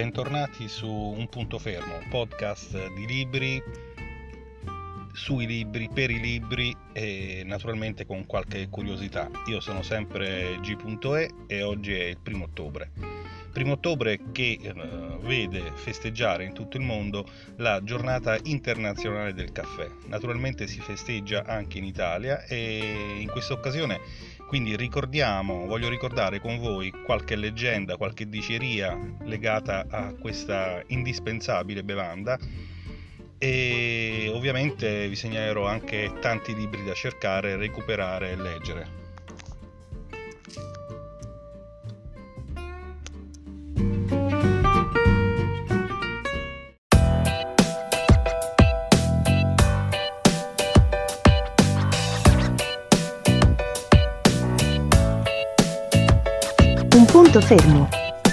bentornati su Un punto fermo, podcast di libri, sui libri, per i libri e naturalmente con qualche curiosità. Io sono sempre G.E e oggi è il primo ottobre. Primo ottobre che eh, vede festeggiare in tutto il mondo la giornata internazionale del caffè. Naturalmente si festeggia anche in Italia e in questa occasione quindi ricordiamo, voglio ricordare con voi qualche leggenda, qualche diceria legata a questa indispensabile bevanda e ovviamente vi segnalerò anche tanti libri da cercare, recuperare e leggere. Punto fermo.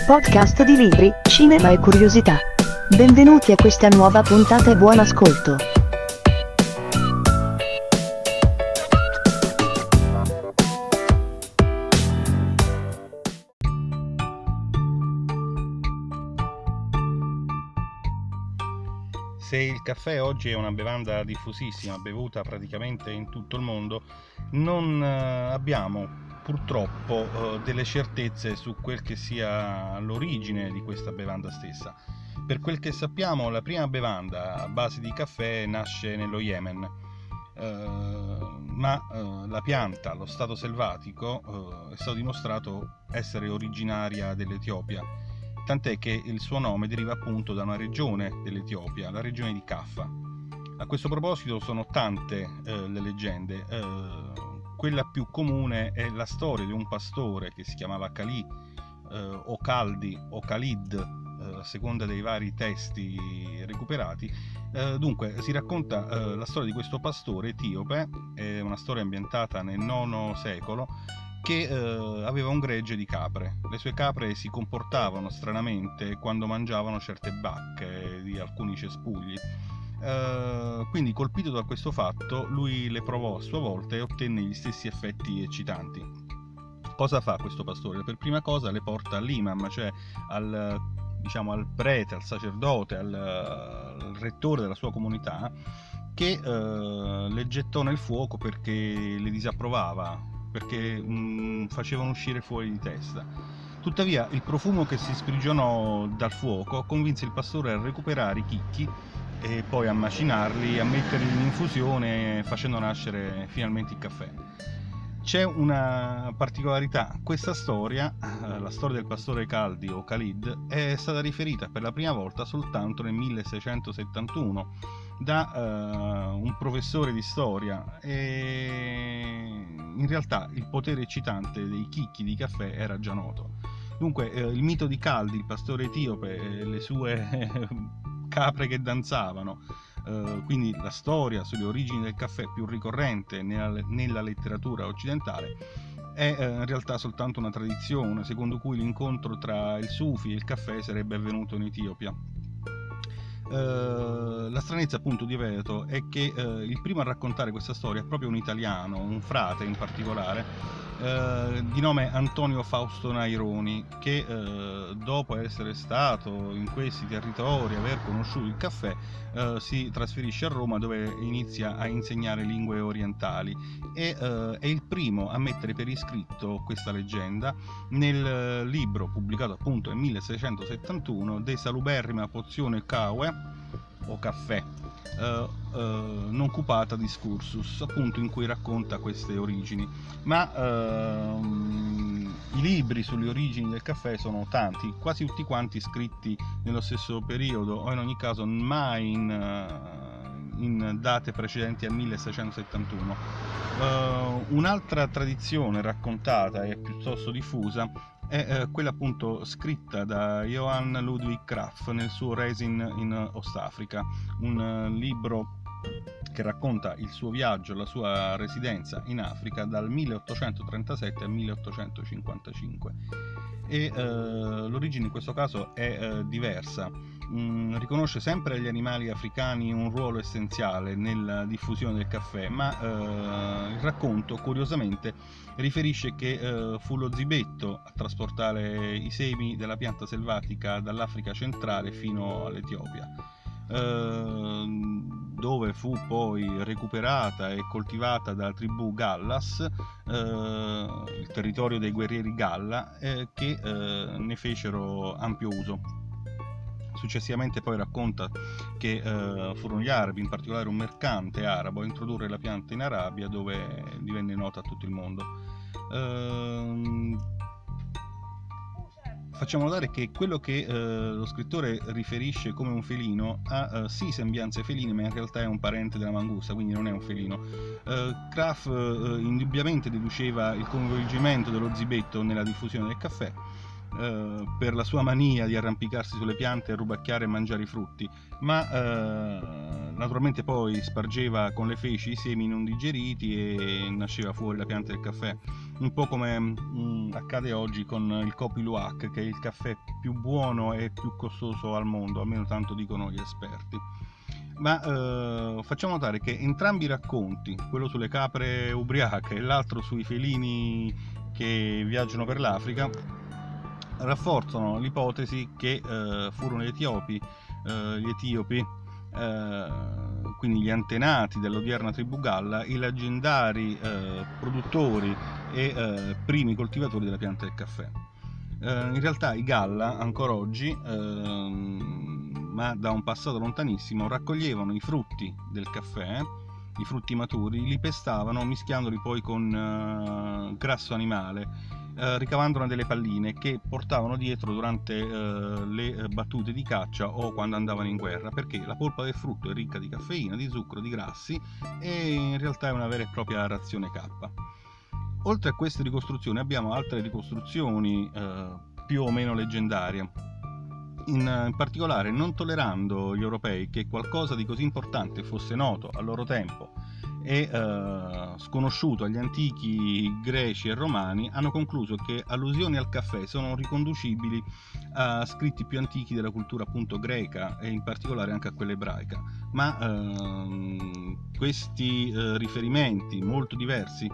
Podcast di libri, cinema e curiosità. Benvenuti a questa nuova puntata e buon ascolto. Se il caffè oggi è una bevanda diffusissima, bevuta praticamente in tutto il mondo, non eh, abbiamo purtroppo eh, delle certezze su quel che sia l'origine di questa bevanda stessa. Per quel che sappiamo, la prima bevanda a base di caffè nasce nello Yemen, eh, ma eh, la pianta, lo stato selvatico, eh, è stato dimostrato essere originaria dell'Etiopia, tant'è che il suo nome deriva appunto da una regione dell'Etiopia, la regione di Kaffa. A questo proposito sono tante eh, le leggende eh, quella più comune è la storia di un pastore che si chiamava Kali eh, o Caldi o Khalid eh, a seconda dei vari testi recuperati. Eh, dunque, si racconta eh, la storia di questo pastore etiope, è una storia ambientata nel IX secolo, che eh, aveva un gregge di capre. Le sue capre si comportavano stranamente quando mangiavano certe bacche di alcuni cespugli Uh, quindi colpito da questo fatto, lui le provò a sua volta e ottenne gli stessi effetti eccitanti. Cosa fa questo pastore? Per prima cosa le porta all'imam, cioè al, diciamo, al prete, al sacerdote, al, al rettore della sua comunità, che uh, le gettò nel fuoco perché le disapprovava, perché mm, facevano uscire fuori di testa. Tuttavia, il profumo che si sprigionò dal fuoco convinse il pastore a recuperare i chicchi e poi a macinarli, a metterli in infusione facendo nascere finalmente il caffè. C'è una particolarità, questa storia, eh, la storia del pastore Caldi o Khalid, è stata riferita per la prima volta soltanto nel 1671 da uh, un professore di storia e in realtà il potere eccitante dei chicchi di caffè era già noto. Dunque eh, il mito di Caldi, il pastore etiope, e le sue capre che danzavano. Uh, quindi la storia sulle origini del caffè più ricorrente nella, nella letteratura occidentale è uh, in realtà soltanto una tradizione secondo cui l'incontro tra il Sufi e il caffè sarebbe avvenuto in Etiopia. Uh, la stranezza appunto di Veneto è che il primo a raccontare questa storia è proprio un italiano, un frate in particolare, eh, di nome Antonio Fausto Naironi che eh, dopo essere stato in questi territori, aver conosciuto il caffè, eh, si trasferisce a Roma dove inizia a insegnare lingue orientali. E eh, è il primo a mettere per iscritto questa leggenda nel libro pubblicato appunto nel 1671 De Saluberrima Pozione Caue o Caffè Uh, uh, non cupata discursus, appunto in cui racconta queste origini. Ma uh, i libri sulle origini del caffè sono tanti, quasi tutti quanti scritti nello stesso periodo, o in ogni caso mai in, in date precedenti al 1671. un'altra tradizione raccontata e piuttosto diffusa è eh, quella appunto scritta da Johann Ludwig Graf nel suo Resin in Ostafrica, un uh, libro che racconta il suo viaggio, la sua residenza in Africa dal 1837 al 1855 e uh, l'origine in questo caso è uh, diversa mh, riconosce sempre agli animali africani un ruolo essenziale nella diffusione del caffè, ma eh, il racconto curiosamente riferisce che eh, fu lo zibetto a trasportare i semi della pianta selvatica dall'Africa centrale fino all'Etiopia. Eh, dove fu poi recuperata e coltivata dalla tribù Gallas, eh, il territorio dei guerrieri Galla, eh, che eh, ne fecero ampio uso. Successivamente poi racconta che eh, furono gli arabi, in particolare un mercante arabo, a introdurre la pianta in Arabia dove divenne nota a tutto il mondo. Ehm, facciamo notare che quello che eh, lo scrittore riferisce come un felino ha eh, sì sembianze feline, ma in realtà è un parente della mangusta, quindi non è un felino. Eh, Kraft eh, indubbiamente deduceva il coinvolgimento dello zibetto nella diffusione del caffè, eh, per la sua mania di arrampicarsi sulle piante, rubacchiare e mangiare i frutti, ma eh, naturalmente poi spargeva con le feci i semi non digeriti e nasceva fuori la pianta del caffè. Un po' come mh, mm, accade oggi con il Kopi Luwak, che è il caffè più buono e più costoso al mondo, almeno tanto dicono gli esperti. Ma eh, facciamo notare che entrambi i racconti, quello sulle capre ubriache e l'altro sui felini che viaggiano per l'Africa, rafforzano l'ipotesi che eh, furono gli etiopi, eh, gli etiopi eh, quindi gli antenati dell'odierna tribù Galla, i leggendari eh, produttori e eh, primi coltivatori della pianta del caffè. Eh, in realtà i Galla, ancora oggi, ehm, ma da un passato lontanissimo, raccoglievano i frutti del caffè, i frutti maturi, li pestavano mischiandoli poi con grasso animale eh, ricavandone delle palline che portavano dietro durante eh, le eh, battute di caccia o quando andavano in guerra, perché la polpa del frutto è ricca di caffeina, di zucchero, di grassi e in realtà è una vera e propria razione K. Oltre a queste ricostruzioni abbiamo altre ricostruzioni eh, più o meno leggendarie. In, in, particolare non tollerando gli europei che qualcosa di così importante fosse noto al loro tempo e eh, sconosciuto agli antichi greci e romani, hanno concluso che allusioni al caffè sono riconducibili a scritti più antichi della cultura appunto greca e in particolare anche a quella ebraica. Ma ehm, questi eh, riferimenti molto diversi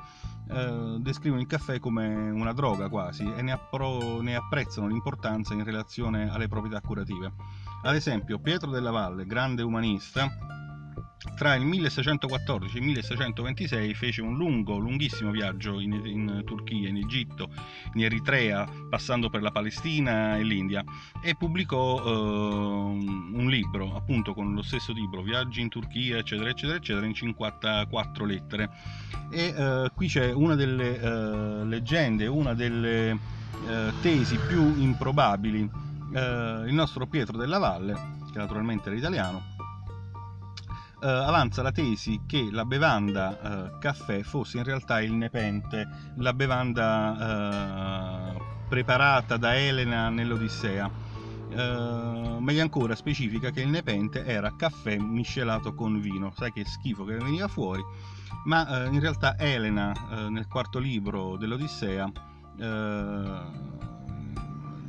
eh, descrivono il caffè come una droga quasi e ne, appro- ne apprezzano l'importanza in relazione alle proprietà curative. Ad esempio, Pietro della Valle, grande umanista, tra il 1614 e il 1626 fece un lungo, lunghissimo viaggio in, in, Turchia, in Egitto, in Eritrea, passando per la Palestina e l'India e pubblicò eh, un libro, appunto con lo stesso libro, Viaggi in Turchia, eccetera, eccetera, eccetera, in 54 lettere. E eh, qui c'è una delle eh, leggende, una delle eh, tesi più improbabili. Eh, il nostro Pietro della Valle, che naturalmente era italiano, eh, avanza la tesi che la bevanda eh, caffè fosse in realtà il nepente, la bevanda eh, preparata da Elena nell'Odissea. Uh, meglio ancora specifica che il nepente era caffè miscelato con vino, sai che schifo che veniva fuori, ma uh, in realtà Elena uh, nel quarto libro dell'Odissea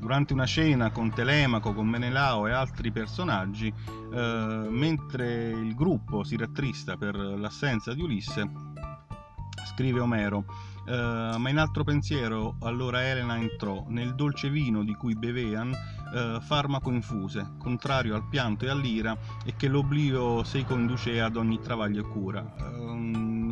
durante una cena con Telemaco, con Menelao e altri personaggi, eh, mentre il gruppo si rattrista per l'assenza di Ulisse, scrive Omero, eh, ma in altro pensiero allora Elena entrò nel dolce vino di cui bevean eh, farmaco infuse, contrario al pianto e all'ira, e che l'oblio sei conducea ad ogni travaglio e cura. Eh,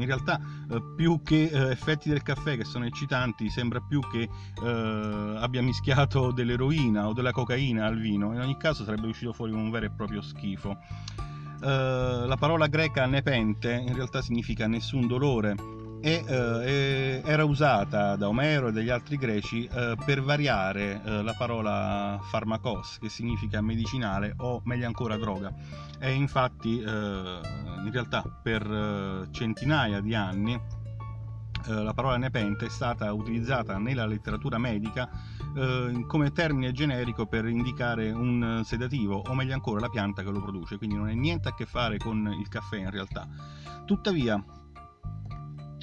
in realtà eh, più che eh, effetti del caffè che sono eccitanti sembra più che eh, abbia mischiato dell'eroina o della cocaina al vino. In ogni caso sarebbe uscito fuori un vero e proprio schifo. Uh, la parola greca nepente in realtà significa nessun dolore e uh, era usata da Omero e dagli altri greci uh, per variare la parola pharmakos che significa medicinale o meglio ancora droga e infatti in realtà per eh, centinaia di anni eh, la parola nepente è stata utilizzata nella letteratura medica eh, come termine generico per indicare un sedativo o meglio ancora la pianta che lo produce, quindi non ha niente a che fare con il caffè in realtà. Tuttavia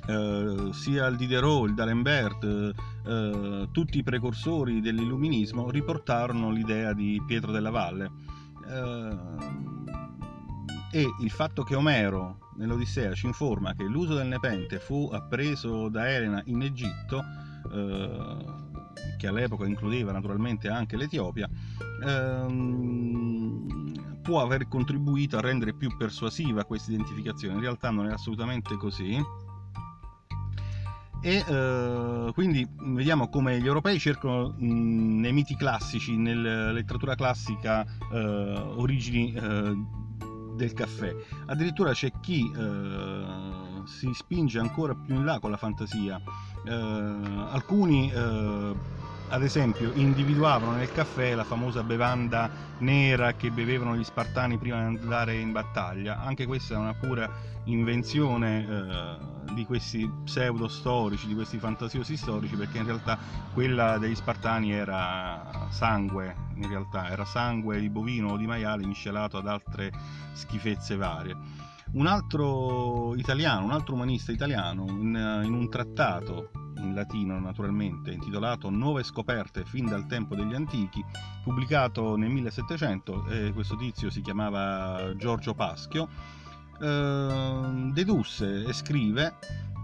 Uh, sia il Diderot, il D'Alembert, uh, tutti i precursori dell'illuminismo riportarono l'idea di Pietro della Valle e il fatto che Omero nell'Odissea ci informa che l'uso del nepente fu appreso da Elena in Egitto, eh, che all'epoca includeva naturalmente anche l'Etiopia, ehm, può aver contribuito a rendere più persuasiva questa identificazione. In realtà non è assolutamente così. E eh, quindi vediamo come gli europei cercano mh, nei miti classici, nella letteratura classica, eh, origini eh, del caffè. Addirittura c'è chi eh, si spinge ancora più in là con la fantasia. Eh, alcuni eh, ad esempio individuavano nel caffè la famosa bevanda nera che bevevano gli spartani prima di andare in battaglia. Anche questa è una pura invenzione eh, di questi pseudo storici, di questi fantasiosi storici, perché in realtà quella degli spartani era sangue, in realtà era sangue di bovino o di maiale miscelato ad altre schifezze varie. Un altro italiano, un altro umanista italiano, in, in un trattato in latino naturalmente, intitolato Nuove scoperte fin dal tempo degli antichi, pubblicato nel 1700, eh, questo tizio si chiamava Giorgio Paschio, eh, dedusse e scrive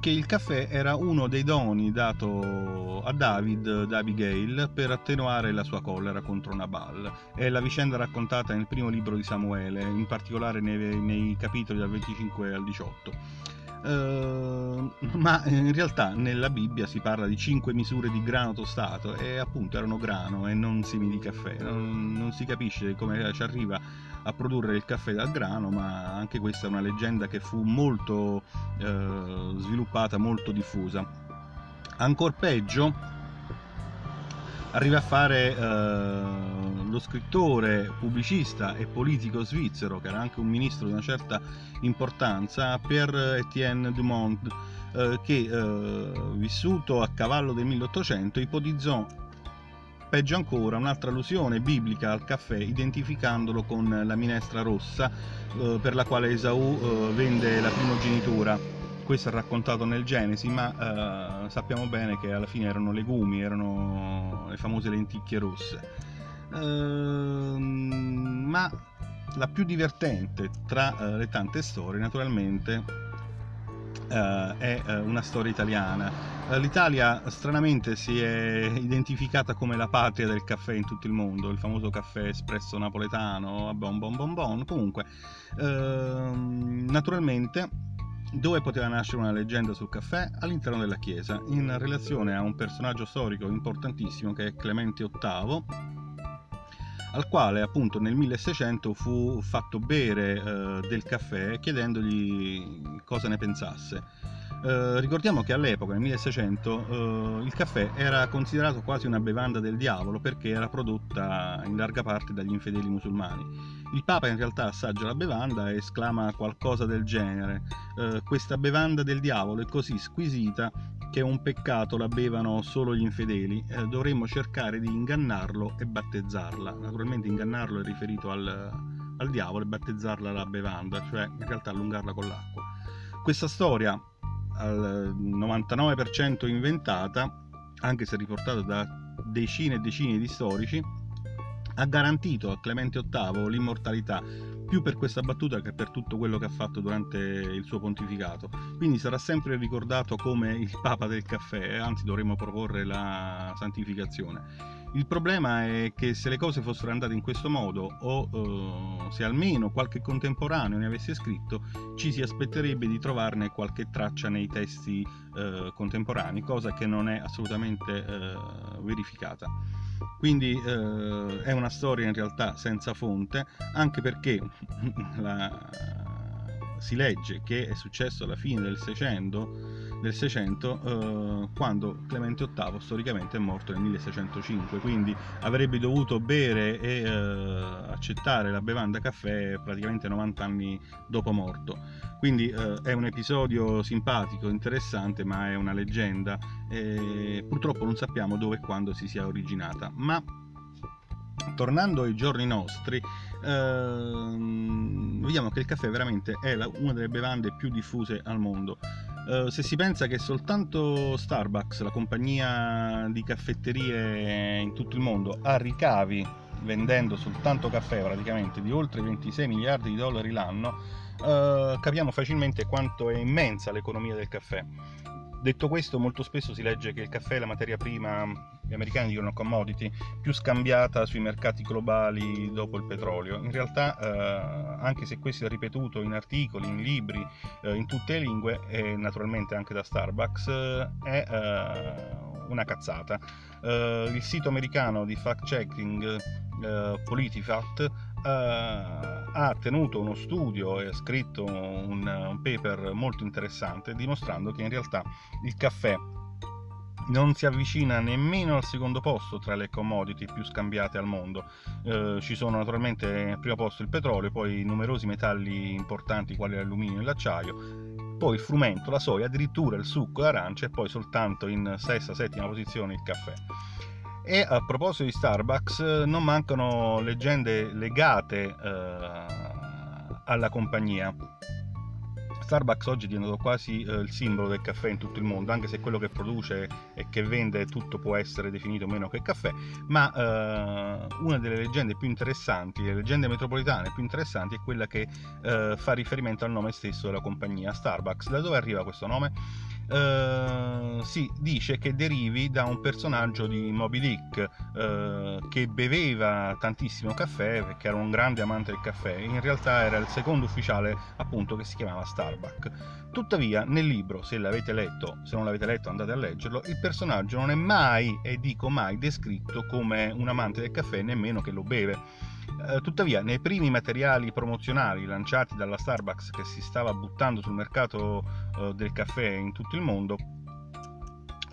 che il caffè era uno dei doni dato a David da Abigail per attenuare la sua collera contro Nabal. È la vicenda raccontata nel primo libro di Samuele, in particolare nei, nei capitoli dal 25 al 18. Ehm, ma in realtà nella Bibbia si parla di cinque misure di grano tostato e appunto erano grano e non semi di caffè. Non, non si capisce come ci arriva a produrre il caffè dal grano, ma anche questa è una leggenda che fu molto eh, sviluppata, molto diffusa. Ancora peggio, arriva a fare eh, lo scrittore, pubblicista e politico svizzero, che era anche un ministro di una certa importanza, Pierre Etienne Dumont, eh, che eh, vissuto a cavallo del 1800 ipotizzò peggio ancora un'altra allusione biblica al caffè identificandolo con la minestra rossa eh, per la quale Esaù eh, vende la primogenitura questo è raccontato nel Genesi, ma eh, sappiamo bene che alla fine erano legumi, erano le famose lenticchie rosse. Eh, ma la più divertente tra eh, le tante storie, naturalmente, eh, è eh, una storia italiana. L'Italia stranamente si è identificata come la patria del caffè in tutto il mondo, il famoso caffè espresso napoletano, bon bon bon bon, comunque ehm, naturalmente dove poteva nascere una leggenda sul caffè? All'interno della chiesa, in relazione a un personaggio storico importantissimo che è Clemente VIII, al quale appunto nel 1600 fu fatto bere eh, del caffè chiedendogli cosa ne pensasse. Eh, ricordiamo che all'epoca, nel 1600, eh, il caffè era considerato quasi una bevanda del diavolo perché era prodotta in larga parte dagli infedeli musulmani. Il Papa in realtà assaggia la bevanda e esclama qualcosa del genere. Eh, questa bevanda del diavolo è così squisita che è un peccato la bevano solo gli infedeli. Eh, dovremmo cercare di ingannarlo e battezzarla. Naturalmente ingannarlo è riferito al, al diavolo e battezzarla la bevanda, cioè in realtà allungarla con l'acqua. Questa storia al 99% inventata, anche se riportata da decine e decine di storici, ha garantito a Clemente VIII l'immortalità più per questa battuta che per tutto quello che ha fatto durante il suo pontificato. Quindi sarà sempre ricordato come il Papa del caffè, anzi dovremmo proporre la santificazione. Il problema è che se le cose fossero andate in questo modo, o uh, se almeno qualche contemporaneo ne avesse scritto, ci si aspetterebbe di trovarne qualche traccia nei testi uh, contemporanei, cosa che non è assolutamente uh, verificata. Quindi eh, è una storia in realtà senza fonte, anche perché la, si legge che è successo alla fine del 600, del 600 eh, quando Clemente VIII storicamente è morto nel 1605, quindi avrebbe dovuto bere e eh, accettare la bevanda caffè praticamente 90 anni dopo morto. Quindi eh, è un episodio simpatico, interessante, ma è una leggenda e purtroppo non sappiamo dove e quando si sia originata. Ma tornando ai giorni nostri, ehm, vediamo che il caffè veramente è la, una delle bevande più diffuse al mondo. Uh, se si pensa che soltanto Starbucks, la compagnia di caffetterie in tutto il mondo, ha ricavi vendendo soltanto caffè praticamente di oltre 26 miliardi di dollari l'anno, eh, capiamo facilmente quanto è immensa l'economia del caffè. Detto questo, molto spesso si legge che il caffè è la materia prima, gli americani dicono commodity, più scambiata sui mercati globali dopo il petrolio. In realtà, eh, anche se questo è ripetuto in articoli, in libri, eh, in tutte le lingue e naturalmente anche da Starbucks, eh, è eh, una cazzata. Eh, il sito americano di fact-checking eh, PolitiFact ha tenuto uno studio e ha scritto un, un paper molto interessante dimostrando che in realtà il caffè non si avvicina nemmeno al secondo posto tra le commodity più scambiate al mondo. Eh, ci sono naturalmente al primo posto il petrolio, poi numerosi metalli importanti quali l'alluminio e l'acciaio, poi il frumento, la soia, addirittura il succo d'arancia e poi soltanto in sesta, settima posizione il caffè. E a proposito di Starbucks, non mancano leggende legate eh, alla compagnia. Starbucks oggi è diventato quasi eh, il simbolo del caffè in tutto il mondo, anche se quello che produce e che vende tutto può essere definito meno che caffè, ma eh, una delle leggende più interessanti, le leggende metropolitane più interessanti è quella che eh, fa riferimento al nome stesso della compagnia Starbucks. Da dove arriva questo nome? Uh, si dice che derivi da un personaggio di Moby Dick uh, che beveva tantissimo caffè perché era un grande amante del caffè. In realtà era il secondo ufficiale appunto che si chiamava Starbuck. Tuttavia nel libro se l'avete letto se non l'avete letto andate a leggerlo il personaggio non è mai e dico mai descritto come un amante del caffè nemmeno che lo beve. eh, tuttavia, nei primi materiali promozionali lanciati dalla Starbucks che si stava buttando sul mercato uh, del caffè in tutto il mondo,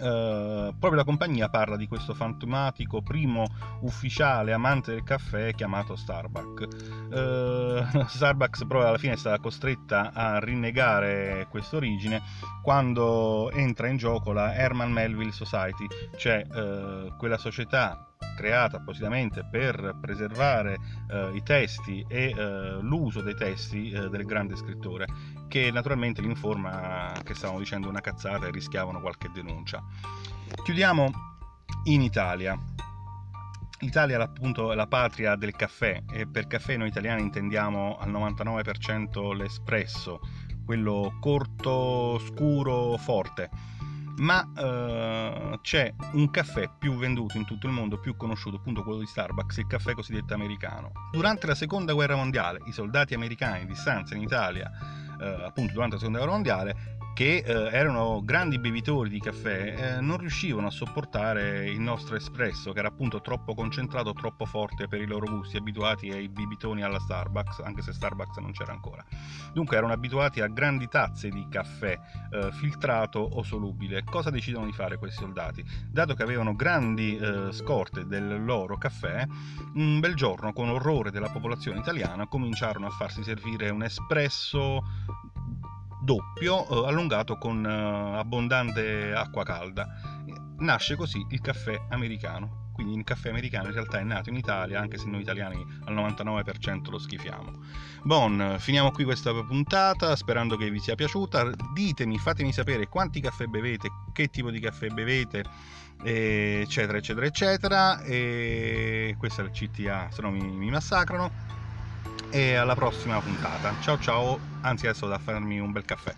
Uh, proprio la compagnia parla di questo fantomatico primo ufficiale amante del caffè chiamato Starbucks. Uh, Starbucks però alla fine è stata costretta a rinnegare questa origine quando entra in gioco la Herman Melville Society, cioè uh, quella società creata appositamente per preservare eh, i testi e eh, l'uso dei testi eh, del grande scrittore, che naturalmente li informa che stavano dicendo una cazzata e rischiavano qualche denuncia. Chiudiamo in Italia. L'Italia è appunto la patria del caffè e per caffè noi italiani intendiamo al 99% l'espresso, quello corto, scuro, forte ma uh, c'è un caffè più venduto in tutto il mondo, più conosciuto, appunto quello di Starbucks, il caffè cosiddetto americano. Durante la seconda guerra mondiale, i soldati americani di stanza in Italia, uh, appunto durante la seconda guerra mondiale, che eh, erano grandi bevitori di caffè, eh, non riuscivano a sopportare il nostro espresso, che era appunto troppo concentrato, troppo forte per i loro gusti, abituati ai bibitoni alla Starbucks, anche se Starbucks non c'era ancora. Dunque erano abituati a grandi tazze di caffè eh, filtrato o solubile. Cosa decidono di fare questi soldati? Dato che avevano grandi eh, scorte del loro caffè, un bel giorno, con orrore della popolazione italiana, cominciarono a farsi servire un espresso doppio eh, allungato con eh, abbondante acqua calda. Nasce così il caffè americano. Quindi il caffè americano in realtà è nato in Italia, anche se noi italiani al 99% lo schifiamo. Bon, finiamo qui questa puntata, sperando che vi sia piaciuta. Ditemi, fatemi sapere quanti caffè bevete, che tipo di caffè bevete, eccetera, eccetera, eccetera. E questa è il CTA, se no mi, mi massacrano e alla prossima puntata. Ciao ciao, anzi adesso da farmi un bel caffè.